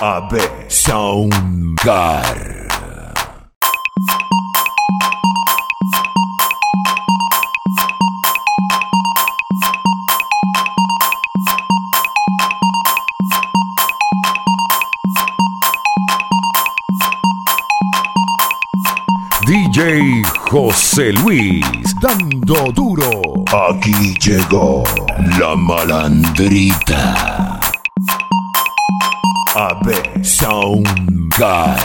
AB Soundgar. DJ José Luis, dando duro. Aquí llegó la malandrita. AB Soundgar.